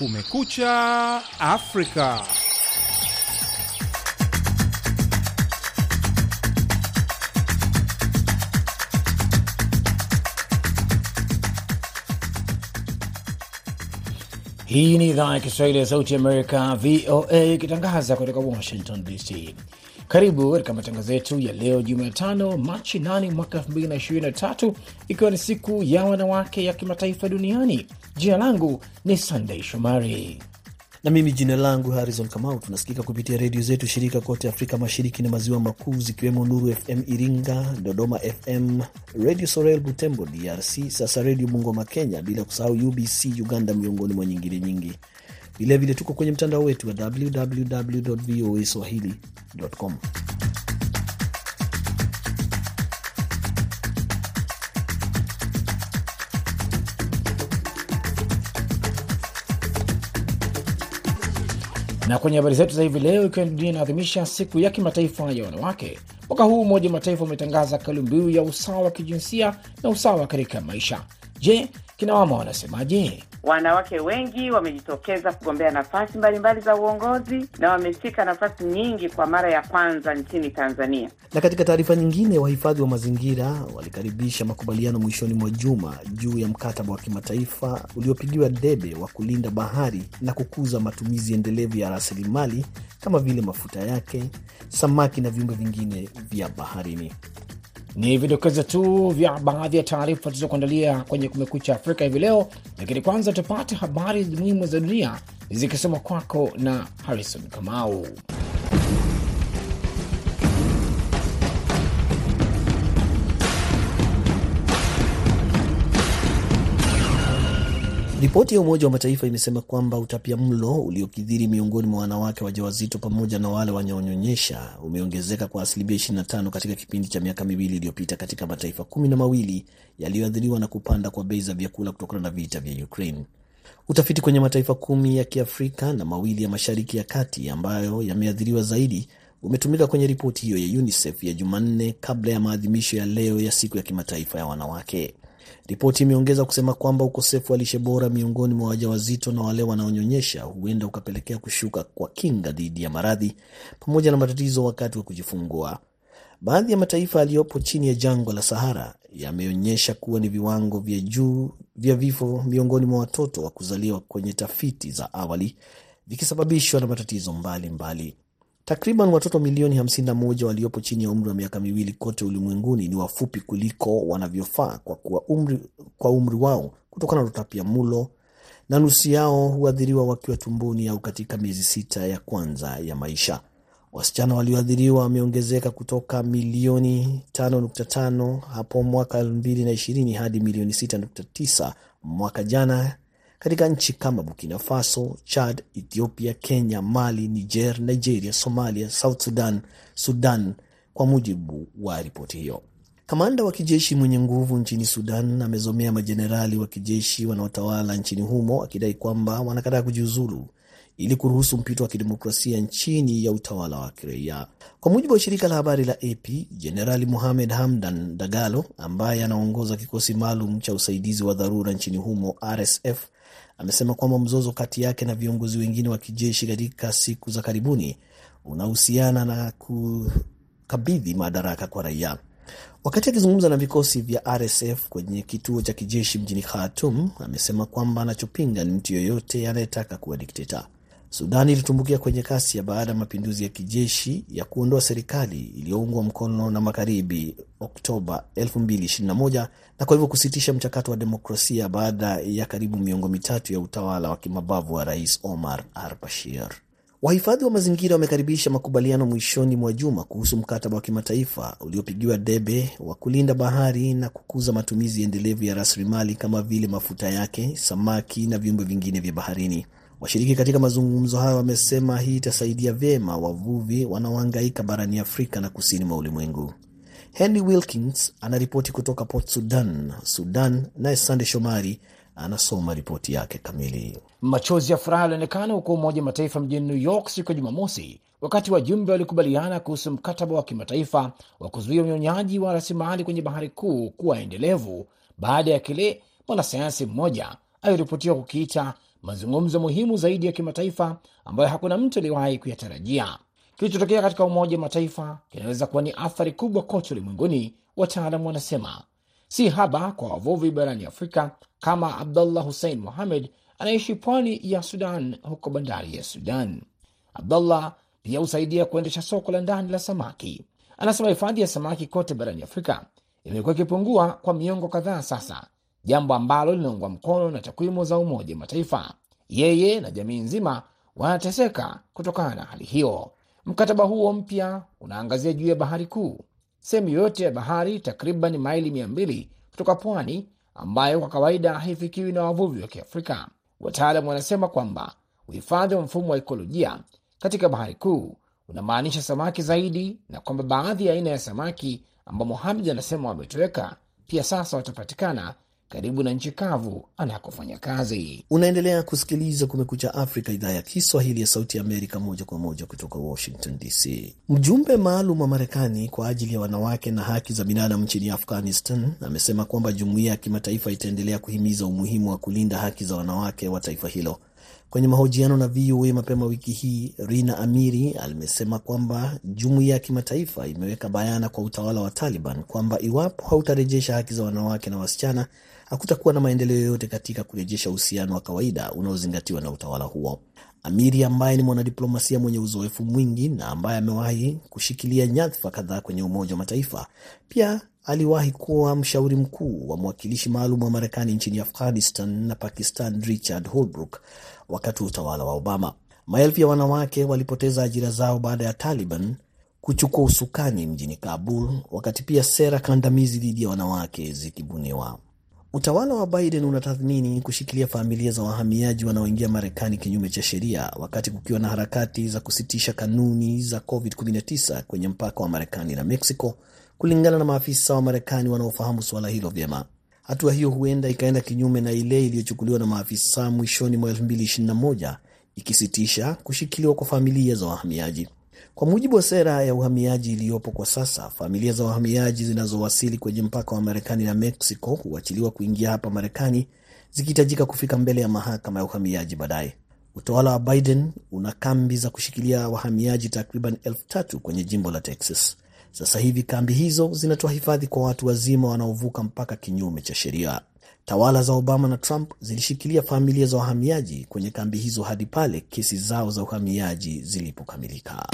Kumekucha Afrika. Hii ni idhaa ya Kiswahili ya Sauti Amerika, VOA, ikitangaza kutoka Washington DC. Karibu katika matangazo yetu ya leo Jumatano, Machi 8 mwaka 2023, ikiwa ni siku ya wanawake ya kimataifa duniani. Jina langu ni Sandei Shomari na mimi jina langu Harrison Kamau. Tunasikika kupitia redio zetu shirika kote Afrika Mashariki na Maziwa Makuu, zikiwemo Nuru FM Iringa, Dodoma FM, Radio Sorel Butembo DRC, sasa Redio Bungoma Kenya, bila kusahau UBC Uganda, miongoni mwa nyingine nyingi. Vilevile tuko kwenye mtandao wetu wa www voa swahili.com. na kwenye habari zetu za hivi leo, ikiwa dunia inaadhimisha siku ya kimataifa ya wanawake, mwaka huu Umoja wa Mataifa umetangaza kauli mbiu ya usawa wa kijinsia na usawa katika maisha. Je, kinawama wanasemaje? Wanawake wengi wamejitokeza kugombea nafasi mbalimbali za uongozi na wameshika nafasi nyingi kwa mara ya kwanza nchini Tanzania. Na katika taarifa nyingine, wahifadhi wa mazingira walikaribisha makubaliano mwishoni mwa juma juu ya mkataba wa kimataifa uliopigiwa debe wa kulinda bahari na kukuza matumizi endelevu ya rasilimali kama vile mafuta yake, samaki na viumbe vingine vya baharini. Ni vidokezo tu vya baadhi ya taarifa tulizokuandalia kwenye Kumekucha Afrika hivi leo, lakini kwanza tupate habari muhimu za dunia zikisoma kwako na Harrison Kamau. Ripoti ya Umoja wa Mataifa imesema kwamba utapia mlo uliokithiri miongoni mwa wanawake wajawazito pamoja na wale wanaonyonyesha umeongezeka kwa asilimia 25 katika kipindi cha miaka miwili iliyopita katika mataifa kumi na mawili yaliyoathiriwa na kupanda kwa bei za vyakula kutokana na vita vya Ukraine. Utafiti kwenye mataifa kumi ya Kiafrika na mawili ya Mashariki ya Kati ambayo yameathiriwa zaidi umetumika kwenye ripoti hiyo ya UNICEF ya Jumanne kabla ya maadhimisho ya leo ya siku ya kimataifa ya wanawake. Ripoti imeongeza kusema kwamba ukosefu wa lishe bora miongoni mwa wajawazito na wale wanaonyonyesha huenda ukapelekea kushuka kwa kinga dhidi ya maradhi pamoja na matatizo wakati wa kujifungua. Baadhi ya mataifa yaliyopo chini ya jangwa la Sahara yameonyesha kuwa ni viwango vya juu vya vifo miongoni mwa watoto wa kuzaliwa kwenye tafiti za awali, vikisababishwa na matatizo mbalimbali mbali. Takriban watoto milioni 51 waliopo chini ya umri wa miaka miwili kote ulimwenguni ni wafupi kuliko wanavyofaa kwa, umri, kwa umri wao kutokana na utapia mulo na nusu yao huathiriwa wakiwa tumboni au katika miezi sita ya kwanza ya maisha. Wasichana walioathiriwa wameongezeka kutoka milioni 5.5 hapo mwaka 2020 hadi milioni 6.9 mwaka jana katika nchi kama Burkina Faso, Chad, Ethiopia, Kenya, Mali, Niger, Nigeria, Somalia, South Sudan, Sudan, kwa mujibu wa ripoti hiyo. Kamanda wa kijeshi mwenye nguvu nchini Sudan amezomea majenerali wa kijeshi wanaotawala nchini humo akidai kwamba wanakataa kujiuzulu ili kuruhusu mpito wa kidemokrasia nchini ya utawala wa kiraia. Kwa mujibu wa shirika la habari la AP, Jenerali Mohamed Hamdan Dagalo ambaye anaongoza kikosi maalum cha usaidizi wa dharura nchini humo RSF amesema kwamba mzozo kati yake na viongozi wengine wa kijeshi katika siku za karibuni unahusiana na kukabidhi madaraka kwa raia. Wakati akizungumza na vikosi vya RSF kwenye kituo cha kijeshi mjini Khartoum, amesema kwamba anachopinga ni mtu yoyote anayetaka kuwa dikteta. Sudan ilitumbukia kwenye kasia baada ya mapinduzi ya kijeshi ya kuondoa serikali iliyoungwa mkono na magharibi Oktoba 2021 na kwa hivyo kusitisha mchakato wa demokrasia baada ya karibu miongo mitatu ya utawala wa kimabavu wa Rais Omar al-Bashir. Wahifadhi wa mazingira wamekaribisha makubaliano mwishoni mwa juma kuhusu mkataba wa kimataifa uliopigiwa debe wa kulinda bahari na kukuza matumizi endelevu ya rasilimali kama vile mafuta yake, samaki na viumbe vingine vya baharini. Washiriki katika mazungumzo hayo wamesema hii itasaidia vyema wavuvi wanaohangaika barani Afrika na kusini mwa ulimwengu. Henry Wilkins anaripoti kutoka Port Sudan, Sudan, naye Sande Shomari anasoma ripoti yake kamili. Machozi ya furaha yalionekana huko Umoja Mataifa mjini New York siku ya Jumamosi wakati wajumbe walikubaliana kuhusu mkataba wa kimataifa wa kuzuia unyonyaji wa rasilimali kwenye bahari kuu kuwa endelevu baada ya kile mwanasayansi mmoja aliripotiwa kukiita mazungumzo muhimu zaidi ya kimataifa ambayo hakuna mtu aliyewahi kuyatarajia. Kilichotokea katika Umoja wa Mataifa kinaweza kuwa ni athari kubwa kote ulimwenguni, wataalam wanasema. Si haba kwa wavuvi barani Afrika kama Abdullah Hussein Mohamed anaishi pwani ya Sudan, huko bandari ya Sudan. Abdullah pia husaidia kuendesha soko la ndani la samaki. Anasema hifadhi ya samaki kote barani Afrika imekuwa ikipungua kwa miongo kadhaa sasa, jambo ambalo linaungwa mkono na takwimu za Umoja Mataifa. Yeye na jamii nzima wanateseka kutokana na hali hiyo. Mkataba huo mpya unaangazia juu ya bahari kuu, sehemu yoyote ya bahari takriban maili mia mbili kutoka pwani, ambayo kwa kawaida haifikiwi na wavuvi wa Kiafrika. Wataalam wanasema kwamba uhifadhi wa mfumo wa ekolojia katika bahari kuu unamaanisha samaki zaidi, na kwamba baadhi ya aina ya samaki ambao Mohamed anasema wametoweka pia sasa watapatikana karibu na nchi kavu anakofanya kazi. Unaendelea kusikiliza Kumekucha Afrika, idhaa ya Kiswahili ya Sauti Amerika, moja kwa moja kutoka Washington DC. Mjumbe maalum wa Marekani kwa ajili ya wanawake na haki za binadamu nchini Afghanistan amesema kwamba jumuiya ya kimataifa itaendelea kuhimiza umuhimu wa kulinda haki za wanawake wa taifa hilo. Kwenye mahojiano na VOA mapema wiki hii, Rina Amiri amesema kwamba jumuiya ya kimataifa imeweka bayana kwa utawala wa Taliban kwamba iwapo hautarejesha haki za wanawake na wasichana, hakutakuwa na maendeleo yoyote katika kurejesha uhusiano wa kawaida unaozingatiwa na utawala huo. Amiri ambaye ni mwanadiplomasia mwenye uzoefu mwingi na ambaye amewahi kushikilia nyadhifa kadhaa kwenye Umoja wa Mataifa, pia aliwahi kuwa mshauri mkuu wa mwakilishi maalum wa Marekani nchini Afghanistan na Pakistan Richard Holbrooke wakati wa utawala wa Obama. Maelfu ya wanawake walipoteza ajira zao baada ya Taliban kuchukua usukani mjini Kabul, wakati pia sera kandamizi dhidi ya wanawake zikibuniwa. Utawala wa Biden unatathmini kushikilia familia za wahamiaji wanaoingia Marekani kinyume cha sheria, wakati kukiwa na harakati za kusitisha kanuni za COVID-19 kwenye mpaka wa Marekani na Mexico, kulingana na maafisa wa Marekani wanaofahamu suala hilo vyema. Hatua hiyo huenda ikaenda kinyume na ile iliyochukuliwa na maafisa mwishoni mwa 2021 ikisitisha kushikiliwa kwa familia za wahamiaji. Kwa mujibu wa sera ya uhamiaji iliyopo kwa sasa, familia za wahamiaji zinazowasili kwenye mpaka wa Marekani na Mexico huachiliwa kuingia hapa Marekani zikihitajika kufika mbele ya mahakama ya uhamiaji baadaye. Utawala wa Biden una kambi za kushikilia wahamiaji takriban elfu tatu kwenye jimbo la Texas. Sasa hivi kambi hizo zinatoa hifadhi kwa watu wazima wanaovuka mpaka kinyume cha sheria. Tawala za Obama na Trump zilishikilia familia za wahamiaji kwenye kambi hizo hadi pale kesi zao za uhamiaji zilipokamilika.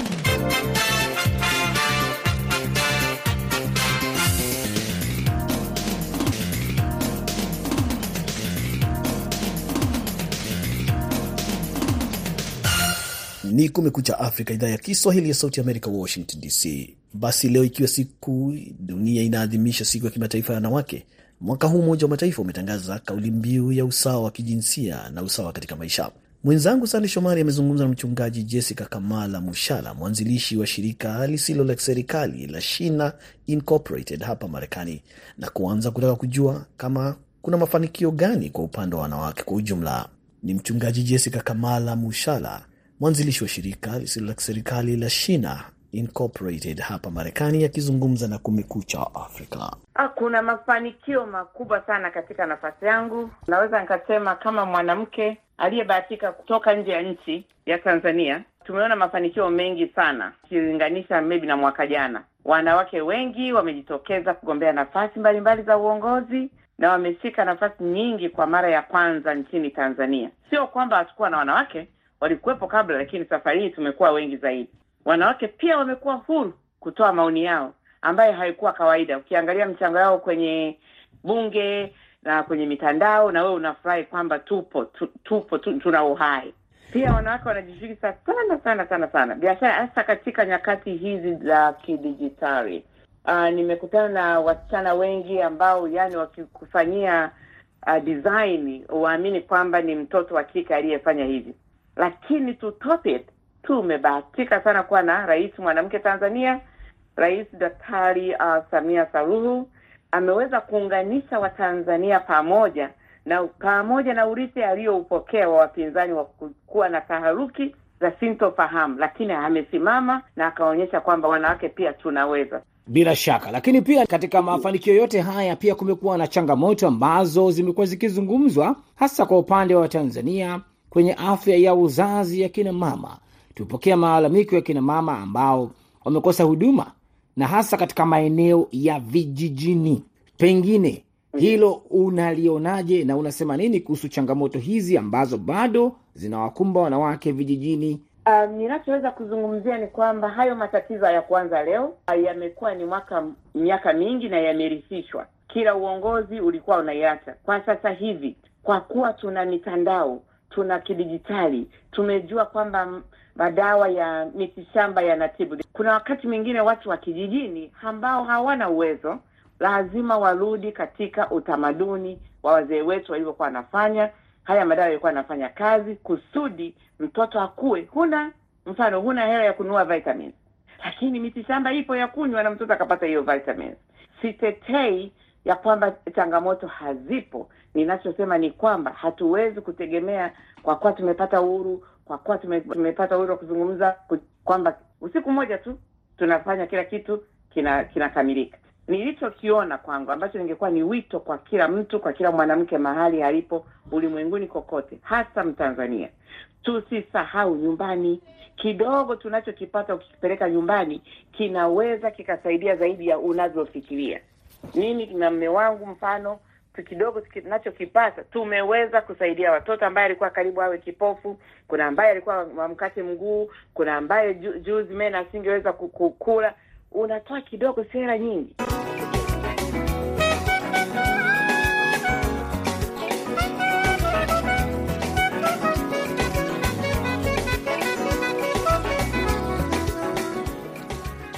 Ni Kumekucha Afrika, idhaa ya Kiswahili ya Sauti Amerika, Washington DC. Basi leo ikiwa siku dunia inaadhimisha siku ya kimataifa ya wanawake, mwaka huu Umoja wa Mataifa umetangaza kauli mbiu ya usawa wa kijinsia na usawa katika maisha. Mwenzangu Sande Shomari amezungumza na mchungaji Jessica Kamala Mushala, mwanzilishi wa shirika lisilo la serikali la Shina Incorporated hapa Marekani, na kuanza kutaka kujua kama kuna mafanikio gani kwa upande wa wanawake kwa ujumla. Ni mchungaji Jessica Kamala Mushala, mwanzilishi wa shirika lisilo la serikali la Shina Incorporated hapa Marekani, akizungumza na Kumekucha Afrika. Kuna mafanikio makubwa sana katika nafasi yangu. Naweza nikasema kama mwanamke aliyebahatika kutoka nje ya nchi ya Tanzania, tumeona mafanikio mengi sana ukilinganisha maybe na mwaka jana. Wanawake wengi wamejitokeza kugombea nafasi mbalimbali za uongozi na wameshika nafasi nyingi kwa mara ya kwanza nchini Tanzania. Sio kwamba hatukuwa na wanawake, walikuwepo kabla, lakini safari hii tumekuwa wengi zaidi. Wanawake pia wamekuwa huru kutoa maoni yao ambayo haikuwa kawaida. Ukiangalia mchango yao kwenye bunge na kwenye mitandao, na wewe unafurahi kwamba tupo tu, tupo tu, tuna uhai. Pia wanawake wanajishiriki sana sana sana sana biashara, hasa katika nyakati hizi za kidijitali. Uh, nimekutana na wasichana wengi ambao yani wakikufanyia uh, design uwaamini kwamba ni mtoto wa kike aliyefanya hivi, lakini to top it tumebahatika sana kuwa na rais mwanamke Tanzania, Rais Daktari uh, Samia Suluhu ameweza kuunganisha Watanzania pamoja na pamoja na urithi aliyoupokea wa wapinzani wa kuwa na taharuki za sintofahamu, lakini amesimama na akaonyesha kwamba wanawake pia tunaweza. Bila shaka, lakini pia katika mafanikio yote haya pia kumekuwa na changamoto ambazo zimekuwa zikizungumzwa hasa kwa upande wa Tanzania kwenye afya ya uzazi ya kina mama. Tumepokea malalamiko ya kina mama ambao wamekosa huduma na hasa katika maeneo ya vijijini. Pengine hilo unalionaje na unasema nini kuhusu changamoto hizi ambazo bado zinawakumba wanawake vijijini? Uh, ninachoweza kuzungumzia ni kwamba hayo matatizo hayakuanza leo, yamekuwa ni mwaka miaka mingi na yamerithishwa. Kila uongozi ulikuwa unaiacha. Kwa sasa hivi, kwa kuwa tuna mitandao, tuna kidijitali, tumejua kwamba madawa ya mitishamba yanatibu. Kuna wakati mwingine watu wa kijijini ambao hawana uwezo, lazima warudi katika utamaduni wa wazee wetu walivyokuwa wanafanya. Haya madawa yalikuwa yanafanya kazi kusudi mtoto akuwe. Huna mfano, huna hela ya kununua vitamins, lakini mitishamba ipo ya kunywa na mtoto akapata hiyo vitamins. Sitetei ya kwamba changamoto hazipo. Ninachosema ni kwamba hatuwezi kutegemea kwa kuwa tumepata uhuru, kwa kuwa tume, tumepata uhuru wa kuzungumza kwamba usiku mmoja tu tunafanya kila kitu kina kinakamilika. Nilichokiona kwangu ambacho ningekuwa ni wito kwa kila mtu, kwa kila mwanamke mahali alipo ulimwenguni kokote, hasa Mtanzania, tusisahau nyumbani. Kidogo tunachokipata ukikipeleka nyumbani kinaweza kikasaidia zaidi ya unavyofikiria. Mimi na mme wangu mfano kidogo tunachokipata tumeweza kusaidia watoto ambaye alikuwa karibu awe kipofu. Kuna ambaye alikuwa wamkate mguu, kuna ambaye ju, juzi mena asingeweza kukula. Unatoa kidogo, sera nyingi.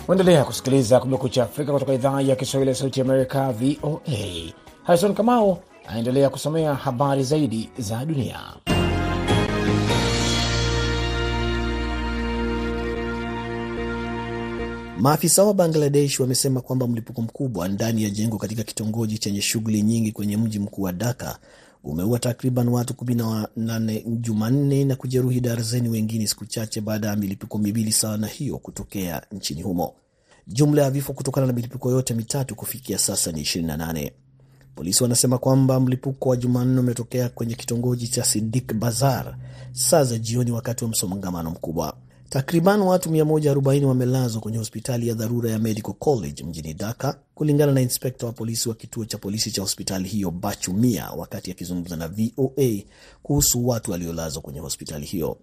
Uendelea kusikiliza Kumekucha Afrika kutoka idhaa ya Kiswahili ya Sauti Amerika, VOA. Harison Kamau anaendelea kusomea habari zaidi za dunia. Maafisa wa Bangladesh wamesema kwamba mlipuko mkubwa ndani ya jengo katika kitongoji chenye shughuli nyingi kwenye mji mkuu wa Dhaka umeua takriban watu 18 Jumanne na kujeruhi darzeni wengine siku chache baada ya milipuko miwili sawa na hiyo kutokea nchini humo. Jumla ya vifo kutokana na milipuko yote mitatu kufikia sasa ni 28. Polisi wanasema kwamba mlipuko wa Jumanne umetokea kwenye kitongoji cha Sidik Bazar saa za jioni, wakati wa msongamano mkubwa. Takriban watu 140 wamelazwa kwenye hospitali ya dharura ya Medical College mjini Dhaka, kulingana na inspekta wa polisi wa kituo cha polisi cha hospitali hiyo Bachu Mia, wakati akizungumza na VOA kuhusu watu waliolazwa kwenye hospitali hiyo.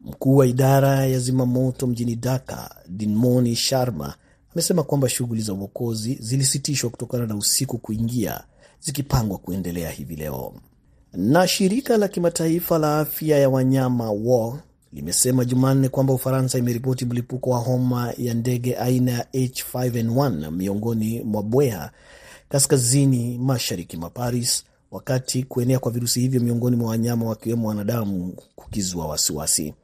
Mkuu wa idara ya zimamoto mjini Dhaka, Dinmoni Sharma, amesema kwamba shughuli za uokozi zilisitishwa kutokana na usiku kuingia, zikipangwa kuendelea hivi leo. Na shirika la kimataifa la afya ya wanyama WA limesema Jumanne kwamba Ufaransa imeripoti mlipuko wa homa ya ndege aina ya H5N1 miongoni mwa bweha kaskazini mashariki mwa Paris, wakati kuenea kwa virusi hivyo miongoni mwa wanyama wakiwemo wanadamu kukizua wasiwasi.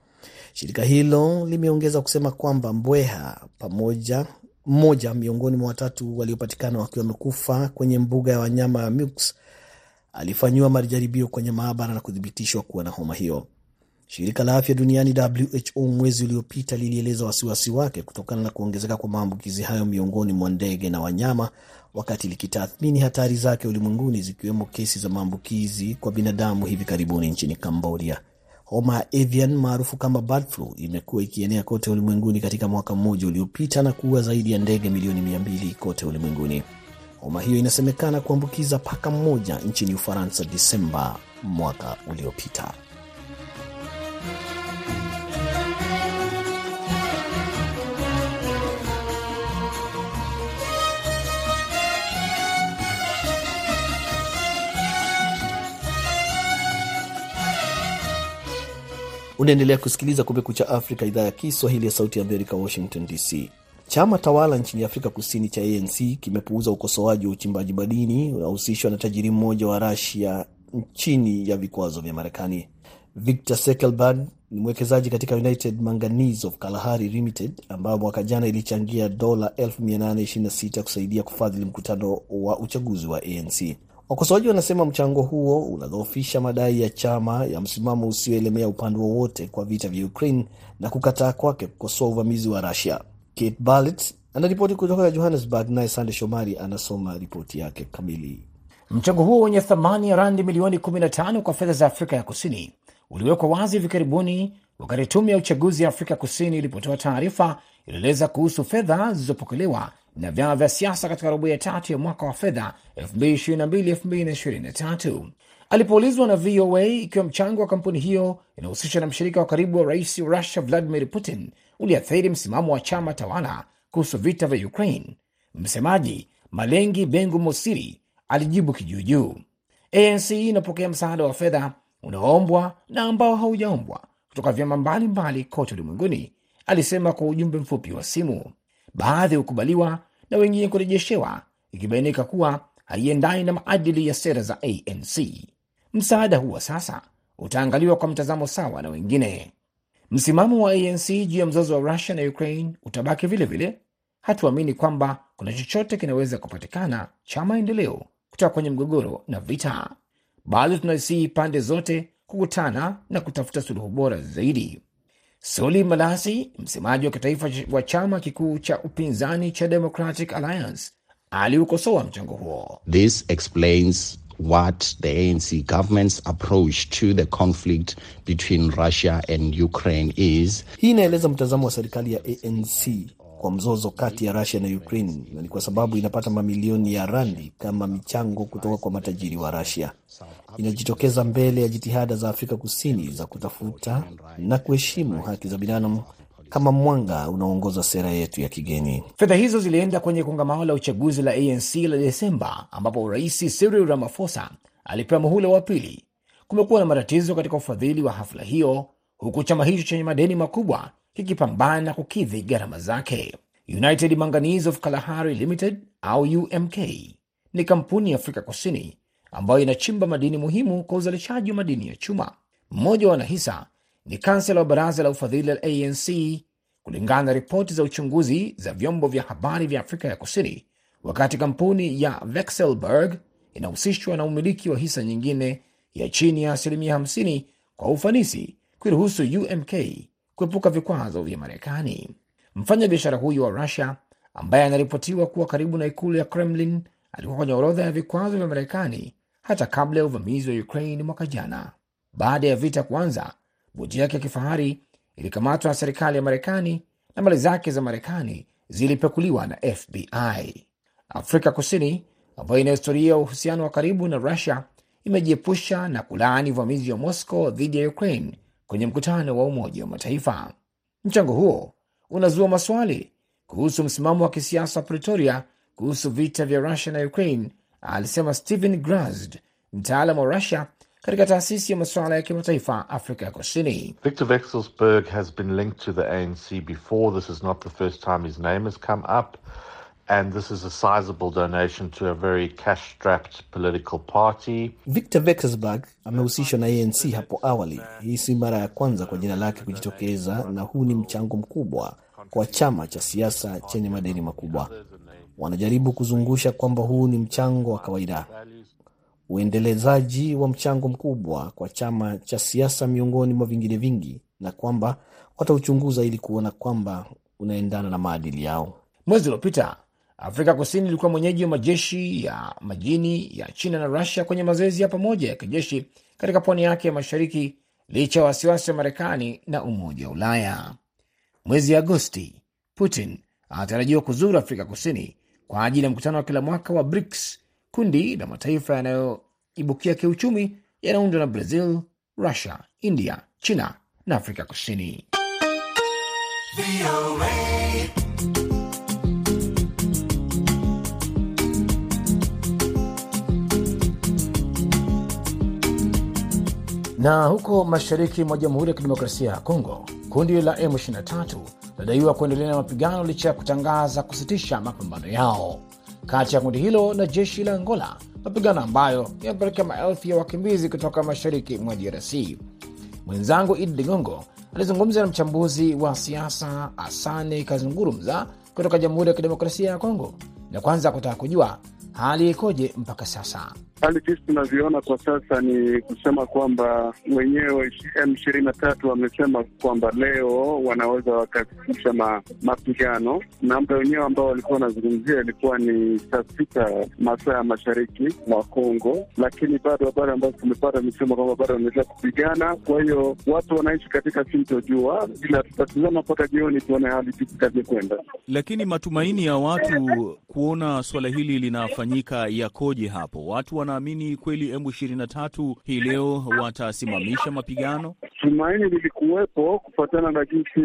Shirika hilo limeongeza kusema kwamba mbweha pamoja mmoja miongoni mwa watatu waliopatikana wakiwa wamekufa kwenye mbuga ya wanyama ya Mux alifanyiwa majaribio kwenye maabara na kuthibitishwa kuwa na homa hiyo. Shirika la afya duniani WHO mwezi uliopita lilieleza wasiwasi wake kutokana na kuongezeka kwa maambukizi hayo miongoni mwa ndege na wanyama, wakati likitathmini hatari zake ulimwenguni, zikiwemo kesi za maambukizi kwa binadamu hivi karibuni nchini Cambodia. Homa ya avian maarufu kama bird flu imekuwa ikienea kote ulimwenguni katika mwaka mmoja uliopita na kuua zaidi ya ndege milioni mia mbili kote ulimwenguni. Homa hiyo inasemekana kuambukiza paka mmoja nchini Ufaransa Disemba mwaka uliopita. Unaendelea kusikiliza Kumekucha Afrika, idhaa ya Kiswahili ya Sauti ya Amerika, Washington DC. Chama tawala nchini Afrika Kusini cha ANC kimepuuza ukosoaji wa uchimbaji madini unaohusishwa na tajiri mmoja wa Rasia chini ya vikwazo vya Marekani. Victor Sekelbad ni mwekezaji katika United Manganese of Kalahari Limited ambayo mwaka jana ilichangia dola 826 kusaidia kufadhili mkutano wa uchaguzi wa ANC. Wakosoaji wanasema mchango huo unadhoofisha madai ya chama ya msimamo usioelemea upande wowote kwa vita vya Ukraine na kukataa kwake kukosoa uvamizi wa Russia. Kate Barlett anaripoti kutoka Johannesburg, naye Sande Shomari anasoma ripoti yake kamili. Mchango huo wenye thamani ya randi milioni 15 kwa fedha za Afrika ya Kusini uliwekwa wazi hivi karibuni wakati tume ya uchaguzi ya Afrika Kusini ilipotoa taarifa ilieleza kuhusu fedha zilizopokelewa na vyama vya siasa katika robo ya tatu ya mwaka wa fedha 2022-2023. Alipoulizwa na VOA ikiwa mchango wa kampuni hiyo inahusisha na mshirika wa karibu wa rais wa Russia Vladimir Putin uliathiri msimamo wa chama tawala kuhusu vita vya Ukraine, msemaji Malengi Bengu Mosiri alijibu kijuujuu, ANC inapokea msaada wa fedha unaoombwa na ambao haujaombwa kutoka vyama mbalimbali kote ulimwenguni, alisema kwa ujumbe mfupi wa simu. Baadhi hukubaliwa na wengine kurejeshewa, ikibainika kuwa haiendani na maadili ya sera za ANC. Msaada huo sasa utaangaliwa kwa mtazamo sawa na wengine. Msimamo wa ANC juu ya mzozo wa Russia na Ukraine utabaki vilevile. Hatuamini kwamba kuna chochote kinaweza kupatikana cha maendeleo kutoka kwenye mgogoro na vita. Bado tunasii pande zote kukutana na kutafuta suluhu bora zaidi. Soli Malasi, msemaji wa kitaifa wa chama kikuu cha upinzani cha Democratic Alliance, aliukosoa mchango huo. This explains what the ANC government's approach to the conflict between Russia and Ukraine is. Hii inaeleza mtazamo wa serikali ya ANC kwa mzozo kati ya Russia na Ukraine, na ni kwa sababu inapata mamilioni ya randi kama michango kutoka kwa matajiri wa Russia. Inajitokeza mbele ya jitihada za Afrika Kusini za kutafuta na kuheshimu haki za binadamu kama mwanga unaoongoza sera yetu ya kigeni. Fedha hizo zilienda kwenye kongamano la uchaguzi la ANC la Desemba, ambapo Rais Cyril Ramaphosa alipewa muhula wa pili. Kumekuwa na matatizo katika ufadhili wa hafla hiyo, huku chama hicho chenye madeni makubwa kikipambana kukidhi gharama zake. United Manganese of Kalahari Limited au UMK ni kampuni ya Afrika Kusini ambayo inachimba madini muhimu kwa uzalishaji wa madini ya chuma. Mmoja wa wanahisa ni kansela wa baraza la ufadhili la ANC, kulingana na ripoti za uchunguzi za vyombo vya habari vya Afrika ya Kusini, wakati kampuni ya Vexelberg inahusishwa na umiliki wa hisa nyingine ya chini ya asilimia 50 kwa ufanisi kuiruhusu UMK kuepuka vikwazo vya Marekani. Mfanya biashara huyo wa Rusia ambaye anaripotiwa kuwa karibu na ikulu ya Kremlin alikuwa kwenye orodha ya vikwazo vya Marekani hata kabla ya uvamizi wa Ukraine mwaka jana. Baada ya vita kuanza, boti yake ya kifahari ilikamatwa na serikali ya Marekani na mali zake za Marekani zilipekuliwa na FBI. Afrika Kusini ambayo ina historia ya uhusiano wa karibu na Rusia imejiepusha na kulaani uvamizi wa Moscow dhidi ya Ukraine kwenye mkutano wa Umoja wa Mataifa. Mchango huo unazua maswali kuhusu msimamo wa kisiasa wa Pretoria kuhusu vita vya Rusia na Ukraine, alisema Stephen Grazd, mtaalam wa Rusia katika taasisi ya masuala ya kimataifa Afrika ya Kusini. Victor Vexelsberg has been linked to the ANC before. This is not the first time his name has come up. And this is a sizable donation to a very cash-strapped political party. Victor Vexelsberg amehusishwa na ANC hapo awali. Hii si mara ya kwanza kwa jina lake kujitokeza, na huu ni mchango mkubwa kwa chama cha siasa chenye madeni makubwa. Wanajaribu kuzungusha kwamba huu ni mchango wa kawaida, uendelezaji wa mchango mkubwa kwa chama cha siasa miongoni mwa vingine vingi, na kwamba watauchunguza ili kuona kwamba unaendana na maadili yao. Mwezi uliopita Afrika Kusini ilikuwa mwenyeji wa majeshi ya majini ya China na Rusia kwenye mazoezi ya pamoja ya kijeshi katika pwani yake ya mashariki licha ya wasiwasi wa Marekani na Umoja wa Ulaya. Mwezi Agosti, Putin anatarajiwa kuzuru Afrika Kusini kwa ajili ya mkutano wa kila mwaka wa BRICS, kundi la mataifa yanayoibukia kiuchumi yanaundwa na Brazil, Russia, India, China na Afrika Kusini. Na huko mashariki mwa Jamhuri ya Kidemokrasia ya Kongo, kundi la M23 linadaiwa kuendelea na mapigano licha ya kutangaza kusitisha mapambano yao kati ya kundi hilo na jeshi la Angola, mapigano ambayo yamepelekea maelfu ya wakimbizi kutoka mashariki mwa DRC. Mwenzangu Idi Ligongo alizungumza na mchambuzi wa siasa Asani Kazungurumza kutoka Jamhuri ya Kidemokrasia ya Kongo, na kwanza kutaka kujua hali ikoje mpaka sasa? Hali jinsi tunavyoona kwa sasa ni kusema kwamba wenyewe M ishirini na tatu wamesema kwamba leo wanaweza wakasitisha ma, mapigano na muda wenyewe ambao walikuwa wanazungumzia ilikuwa ni saa sita masaa ya mashariki mwa Kongo, lakini bado habari ambazo tumepata imesema kwamba bado wanaendelea kupigana. Kwa hiyo watu wanaishi katika sintojua, ila tutatizama mpaka jioni tuone hali jinsi itakavyokwenda. Lakini matumaini ya watu kuona swala hili linafanyika yakoje hapo? Watu wanaamini kweli M ishirini na tatu hii leo watasimamisha mapigano? Tumaini lilikuwepo kufuatana na jinsi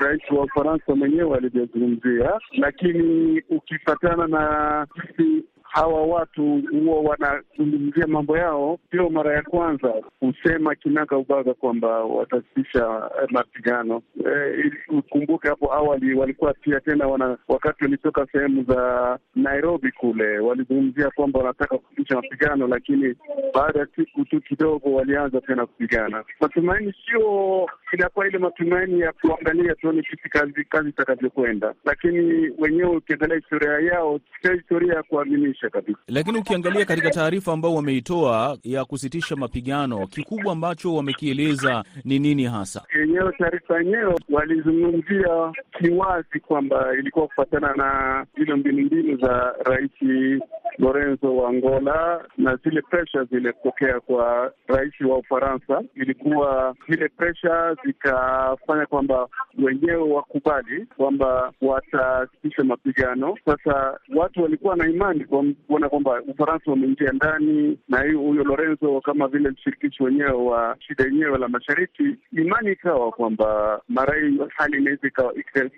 rais wa Ufaransa mwenyewe alivyozungumzia, lakini ukifatana na jinsi hawa watu huwa wanazungumzia mambo yao, sio mara ya kwanza kusema kinaga ubaga kwamba watasitisha mapigano. Ukumbuke e, hapo awali walikuwa pia tena wana, wakati walitoka sehemu za Nairobi kule walizungumzia kwamba wanataka kusitisha mapigano, lakini baada ya siku tu kidogo walianza tena kupigana. Matumaini sio inakuwa ile matumaini ya kuangalia tuone kipi kazi kazi itakavyokwenda, lakini wenyewe ukiangalia historia yao sio historia ya kuaminisha kabisa. Lakini ukiangalia katika taarifa ambao wameitoa ya kusitisha mapigano, kikubwa ambacho wamekieleza ni nini hasa? Yenyewe taarifa yenyewe walizungumzia kiwazi kwamba ilikuwa kufuatana na zile mbinu mbinu za Rais Lorenzo wa Angola na zile presha zilitokea kwa rais wa Ufaransa, ilikuwa zile presha zikafanya kwamba wenyewe wakubali kwamba watasitisha mapigano. Sasa watu walikuwa na imani kuona kwamba Ufaransa wameingia ndani na huyo Lorenzo kama vile mshirikishi wenyewe wa shida yenyewe la mashariki, imani ikawa kwamba mara hii hali inaweza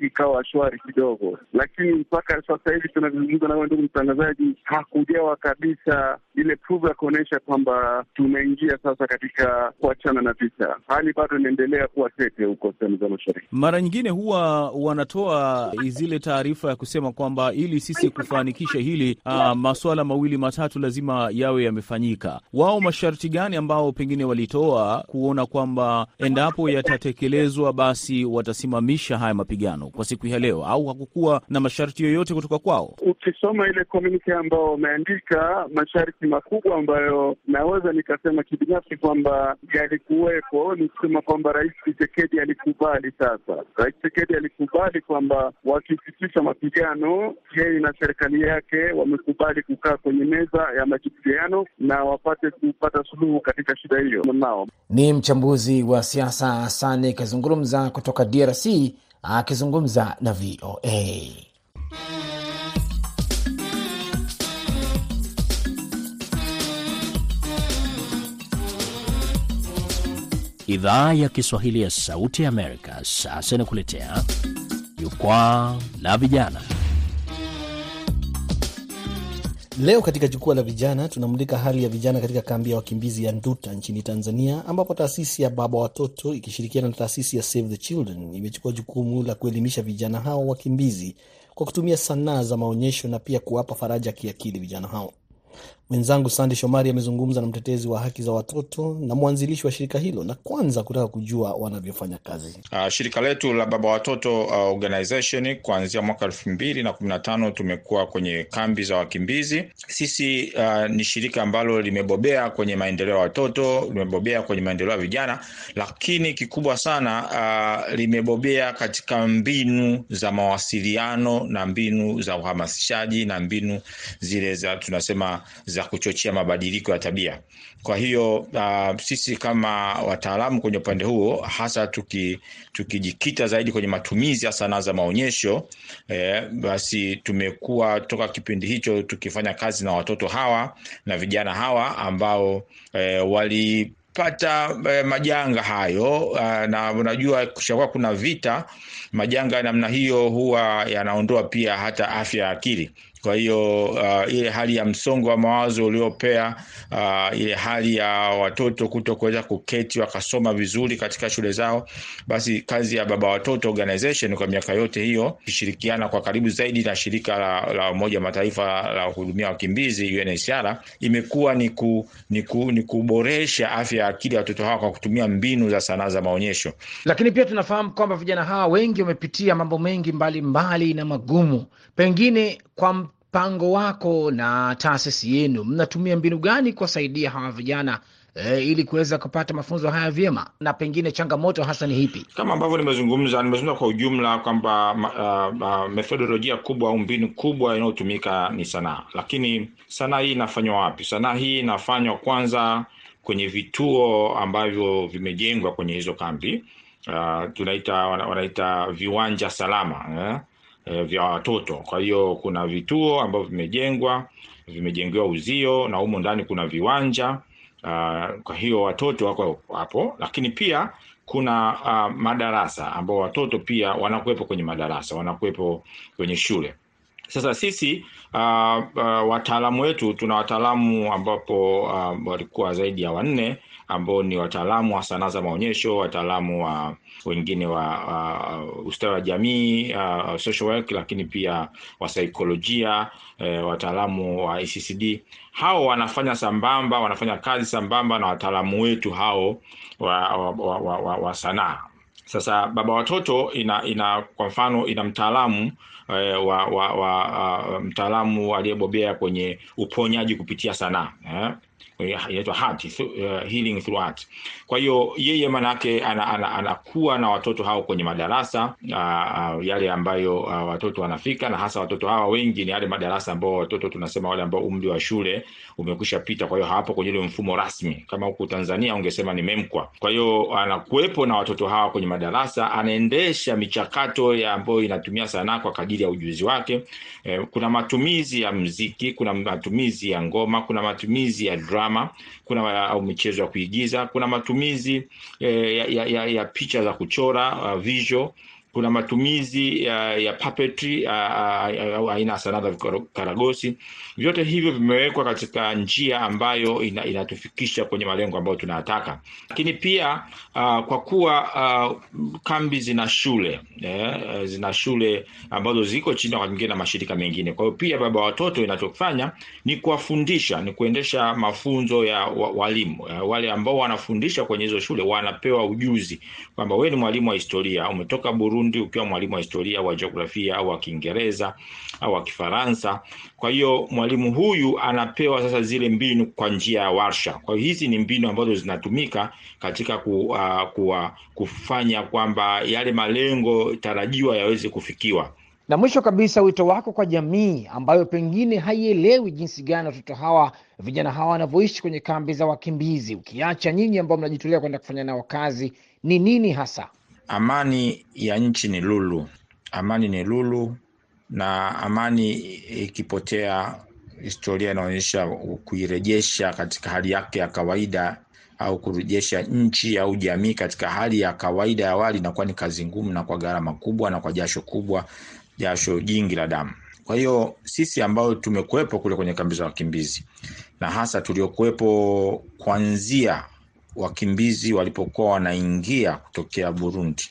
ikawa shwari kidogo, lakini mpaka sasa hivi tunavyozungumza nawe, ndugu mtangazaji, hakujawa kabisa ile proof ya kuonyesha kwamba tumeingia sasa katika kuachana na vita. Hali bado inaendelea kuwa tete huko sehemu za mashariki. Mara nyingine huwa wanatoa zile taarifa ya kusema kwamba ili sisi kufanikisha hili uh, masuala mawili matatu lazima yawe yamefanyika. Wao masharti gani ambao pengine walitoa kuona kwamba endapo yatatekelezwa basi watasimamisha haya mapigano kwa siku ya leo, au hakukuwa na masharti yoyote kutoka kwao? Ukisoma ile komunike ambao wameandika masharti makubwa ambayo naweza nikasema kibinafsi kwamba yalikuwepo, ni kusema kwamba Rais Tshisekedi alikubali. Sasa Rais Tshisekedi alikubali kwamba wakisitisha mapigano, yeye na serikali yake wamekubali kukaa kwenye meza ya majadiliano na wapate kupata suluhu katika shida hiyo. Nao ni mchambuzi wa siasa asani Kazungumza kutoka DRC akizungumza na VOA. Idhaa ya Kiswahili ya Sauti ya Amerika sasa inakuletea jukwaa la vijana. Leo katika jukwaa la vijana tunamulika hali ya vijana katika kambi ya wakimbizi ya Nduta nchini Tanzania, ambapo taasisi ya Baba Watoto ikishirikiana na taasisi ya Save the Children imechukua jukumu la kuelimisha vijana hao wakimbizi kwa kutumia sanaa za maonyesho na pia kuwapa faraja kiakili vijana hao. Mwenzangu Sande Shomari amezungumza na mtetezi wa haki za watoto na mwanzilishi wa shirika hilo, na kwanza kutaka kujua wanavyofanya kazi. Uh, shirika letu la Baba Watoto uh, Organization kuanzia mwaka elfu mbili na kumi na tano tumekuwa kwenye kambi za wakimbizi. Sisi uh, ni shirika ambalo limebobea kwenye maendeleo ya watoto, limebobea kwenye maendeleo ya vijana, lakini kikubwa sana uh, limebobea katika mbinu za mawasiliano na mbinu za uhamasishaji na mbinu zile za tunasema za kuchochea mabadiliko ya tabia. Kwa hiyo uh, sisi kama wataalamu kwenye upande huo hasa tuki, tukijikita zaidi kwenye matumizi ya sanaa za maonyesho eh, basi tumekuwa toka kipindi hicho tukifanya kazi na watoto hawa na vijana hawa ambao eh, wali pata eh, majanga hayo uh, na unajua kushakuwa kuna vita, majanga ya namna hiyo huwa yanaondoa pia hata afya ya akili. Kwa hiyo uh, ile hali ya msongo wa mawazo uliopea, uh, ile hali ya watoto kuto kuweza kuketi wakasoma vizuri katika shule zao, basi kazi ya Baba Watoto Organization kwa miaka yote hiyo ikishirikiana kwa karibu zaidi na shirika la, la Umoja wa Mataifa la kuhudumia wakimbizi UNHCR imekuwa ni, ku, ni, ku, ni kuboresha afya ya akili ya watoto hawa kwa kutumia mbinu za sanaa za maonyesho. Lakini pia tunafahamu kwamba vijana hawa wengi wamepitia mambo mengi mbalimbali mbali na magumu, pengine kwa mpango wako na taasisi yenu, mnatumia mbinu gani kuwasaidia hawa vijana e, ili kuweza kupata mafunzo haya vyema, na pengine changamoto hasa ni hipi? Kama ambavyo nimezungumza, nimezungumza kwa ujumla kwamba uh, uh, methodolojia kubwa au mbinu kubwa inayotumika ni sanaa, lakini sanaa hii inafanywa wapi? Sanaa hii inafanywa kwanza kwenye vituo ambavyo vimejengwa kwenye hizo kambi uh, tunaita wanaita viwanja salama eh? E, vya watoto. Kwa hiyo kuna vituo ambavyo vimejengwa vimejengewa uzio na humo ndani kuna viwanja uh, kwa hiyo watoto wako hapo, lakini pia kuna uh, madarasa ambao watoto pia wanakuwepo kwenye madarasa, wanakuwepo kwenye shule. Sasa sisi uh, uh, wataalamu wetu tuna wataalamu ambapo uh, walikuwa zaidi ya wanne ambao ni wataalamu wa sanaa za maonyesho, wataalamu wa wengine wa uh, ustawi wa jamii uh, social work, lakini pia wa saikolojia uh, wataalamu wa ECCD. Hao wanafanya sambamba, wanafanya kazi sambamba na wataalamu wetu hao wa, wa, wa, wa, wa, wa sanaa. Sasa baba watoto ina, ina kwa mfano ina mtaalamu eh, wa, wa, wa uh, mtaalamu aliyebobea kwenye uponyaji kupitia sanaa eh? Inaitwa heart, uh, healing through art. Kwa hiyo yeye manake anakuwa ana, ana, ana na watoto hao kwenye madarasa uh, uh, yale ambayo uh, watoto wanafika, na hasa watoto hawa wengi ni yale madarasa ambao watoto tunasema wale ambao umri wa shule umekwisha pita, kwa hiyo hawapo kwenye ile mfumo rasmi. Kama huku Tanzania ungesema ni MEMKWA. Kwa hiyo anakuwepo na watoto hawa kwenye madarasa, anaendesha michakato ya ambayo inatumia sanaa kwa kadiri ya ujuzi wake. Eh, kuna matumizi ya mziki, kuna matumizi ya ngoma, kuna matumizi ya drama, kuna au michezo ya kuigiza, kuna matumizi eh, ya, ya, ya, ya picha za kuchora uh, visual kuna matumizi ya, ya puppetry aina ya sanaa. Vyote hivyo vimewekwa katika njia ambayo ina, inatufikisha kwenye malengo ambayo tunayataka. Lakini pia uh, kwa kuwa uh, kambi zina shule eh, zina shule ambazo ziko chini wakati mwingine na mashirika mengine. Kwa hiyo pia baba watoto inachofanya ni kuwafundisha, ni kuendesha mafunzo ya walimu wale ambao wanafundisha kwenye hizo shule, wanapewa ujuzi kwamba wewe ni mwalimu wa historia, umetoka Burundi ukiwa mwalimu wa historia wa jiografia au wa Kiingereza au wa Kifaransa. Kwa hiyo mwalimu huyu anapewa sasa zile mbinu kwa njia ya warsha. Kwa hiyo hizi ni mbinu ambazo zinatumika katika ku, uh, kuwa, kufanya kwamba yale malengo tarajiwa yaweze kufikiwa. Na mwisho kabisa, wito wako kwa jamii ambayo pengine haielewi jinsi gani watoto hawa vijana hawa wanavyoishi kwenye kambi za wakimbizi, ukiacha nyinyi ambao mnajitolea kwenda kufanya nao kazi, ni nini hasa? Amani ya nchi ni lulu, amani ni lulu, na amani ikipotea, historia inaonyesha kuirejesha katika hali yake ya kawaida au kurejesha nchi au jamii katika hali ya kawaida ya awali inakuwa ni kazi ngumu na kwa gharama kubwa na kwa jasho kubwa, jasho jingi la damu. Kwa hiyo sisi ambao tumekuwepo kule kwenye kambi za wakimbizi na hasa tuliokuwepo kuanzia wakimbizi walipokuwa wanaingia kutokea Burundi,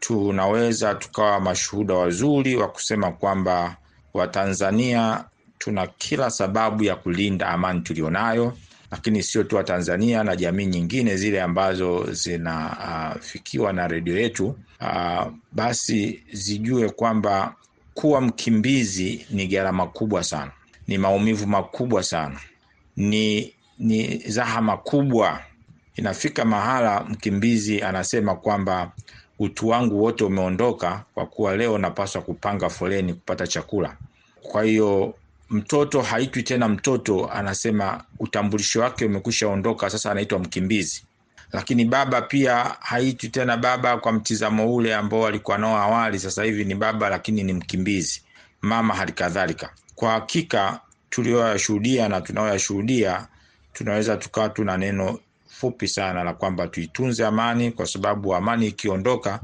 tunaweza tukawa mashuhuda wazuri wa kusema kwamba Watanzania tuna kila sababu ya kulinda amani tulionayo, lakini sio tu Watanzania na jamii nyingine zile ambazo zinafikiwa uh, na redio yetu. Uh, basi zijue kwamba kuwa mkimbizi ni gharama kubwa sana, ni maumivu makubwa sana, ni ni zahama kubwa inafika mahala mkimbizi anasema kwamba utu wangu wote umeondoka kwa kuwa leo napaswa kupanga foleni kupata chakula. Kwa hiyo mtoto haitwi tena mtoto, anasema utambulisho wake umekwisha ondoka, sasa anaitwa mkimbizi. Lakini baba pia haitwi tena baba kwa mtizamo ule ambao alikuwa nao awali, sasa hivi ni baba lakini ni mkimbizi. Mama hali kadhalika. Kwa hakika tulioyashuhudia na tunaoyashuhudia, tunaweza tukawa tuna neno fupi sana la kwamba tuitunze amani, kwa sababu amani ikiondoka,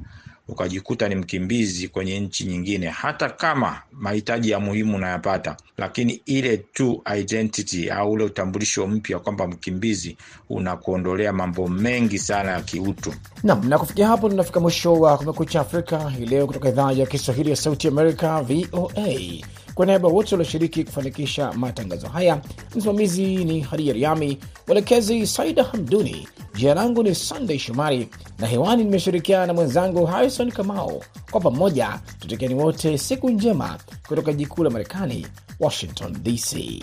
ukajikuta ni mkimbizi kwenye nchi nyingine, hata kama mahitaji ya muhimu unayapata, lakini ile tu identity au ule utambulisho mpya kwamba mkimbizi unakuondolea mambo mengi sana ya kiutu. Nam, na kufikia hapo tunafika mwisho wa Kumekucha Afrika hii leo kutoka idhaa ya Kiswahili ya Sauti Amerika, VOA. Kwa niaba wote walioshiriki kufanikisha matangazo haya, msimamizi ni Hadia Riami, mwelekezi Saida Hamduni. Jina langu ni Sandey Shomari na hewani nimeshirikiana na mwenzangu Harrison Kamau. Kwa pamoja tutakieni wote siku njema kutoka jikuu la Marekani, Washington DC.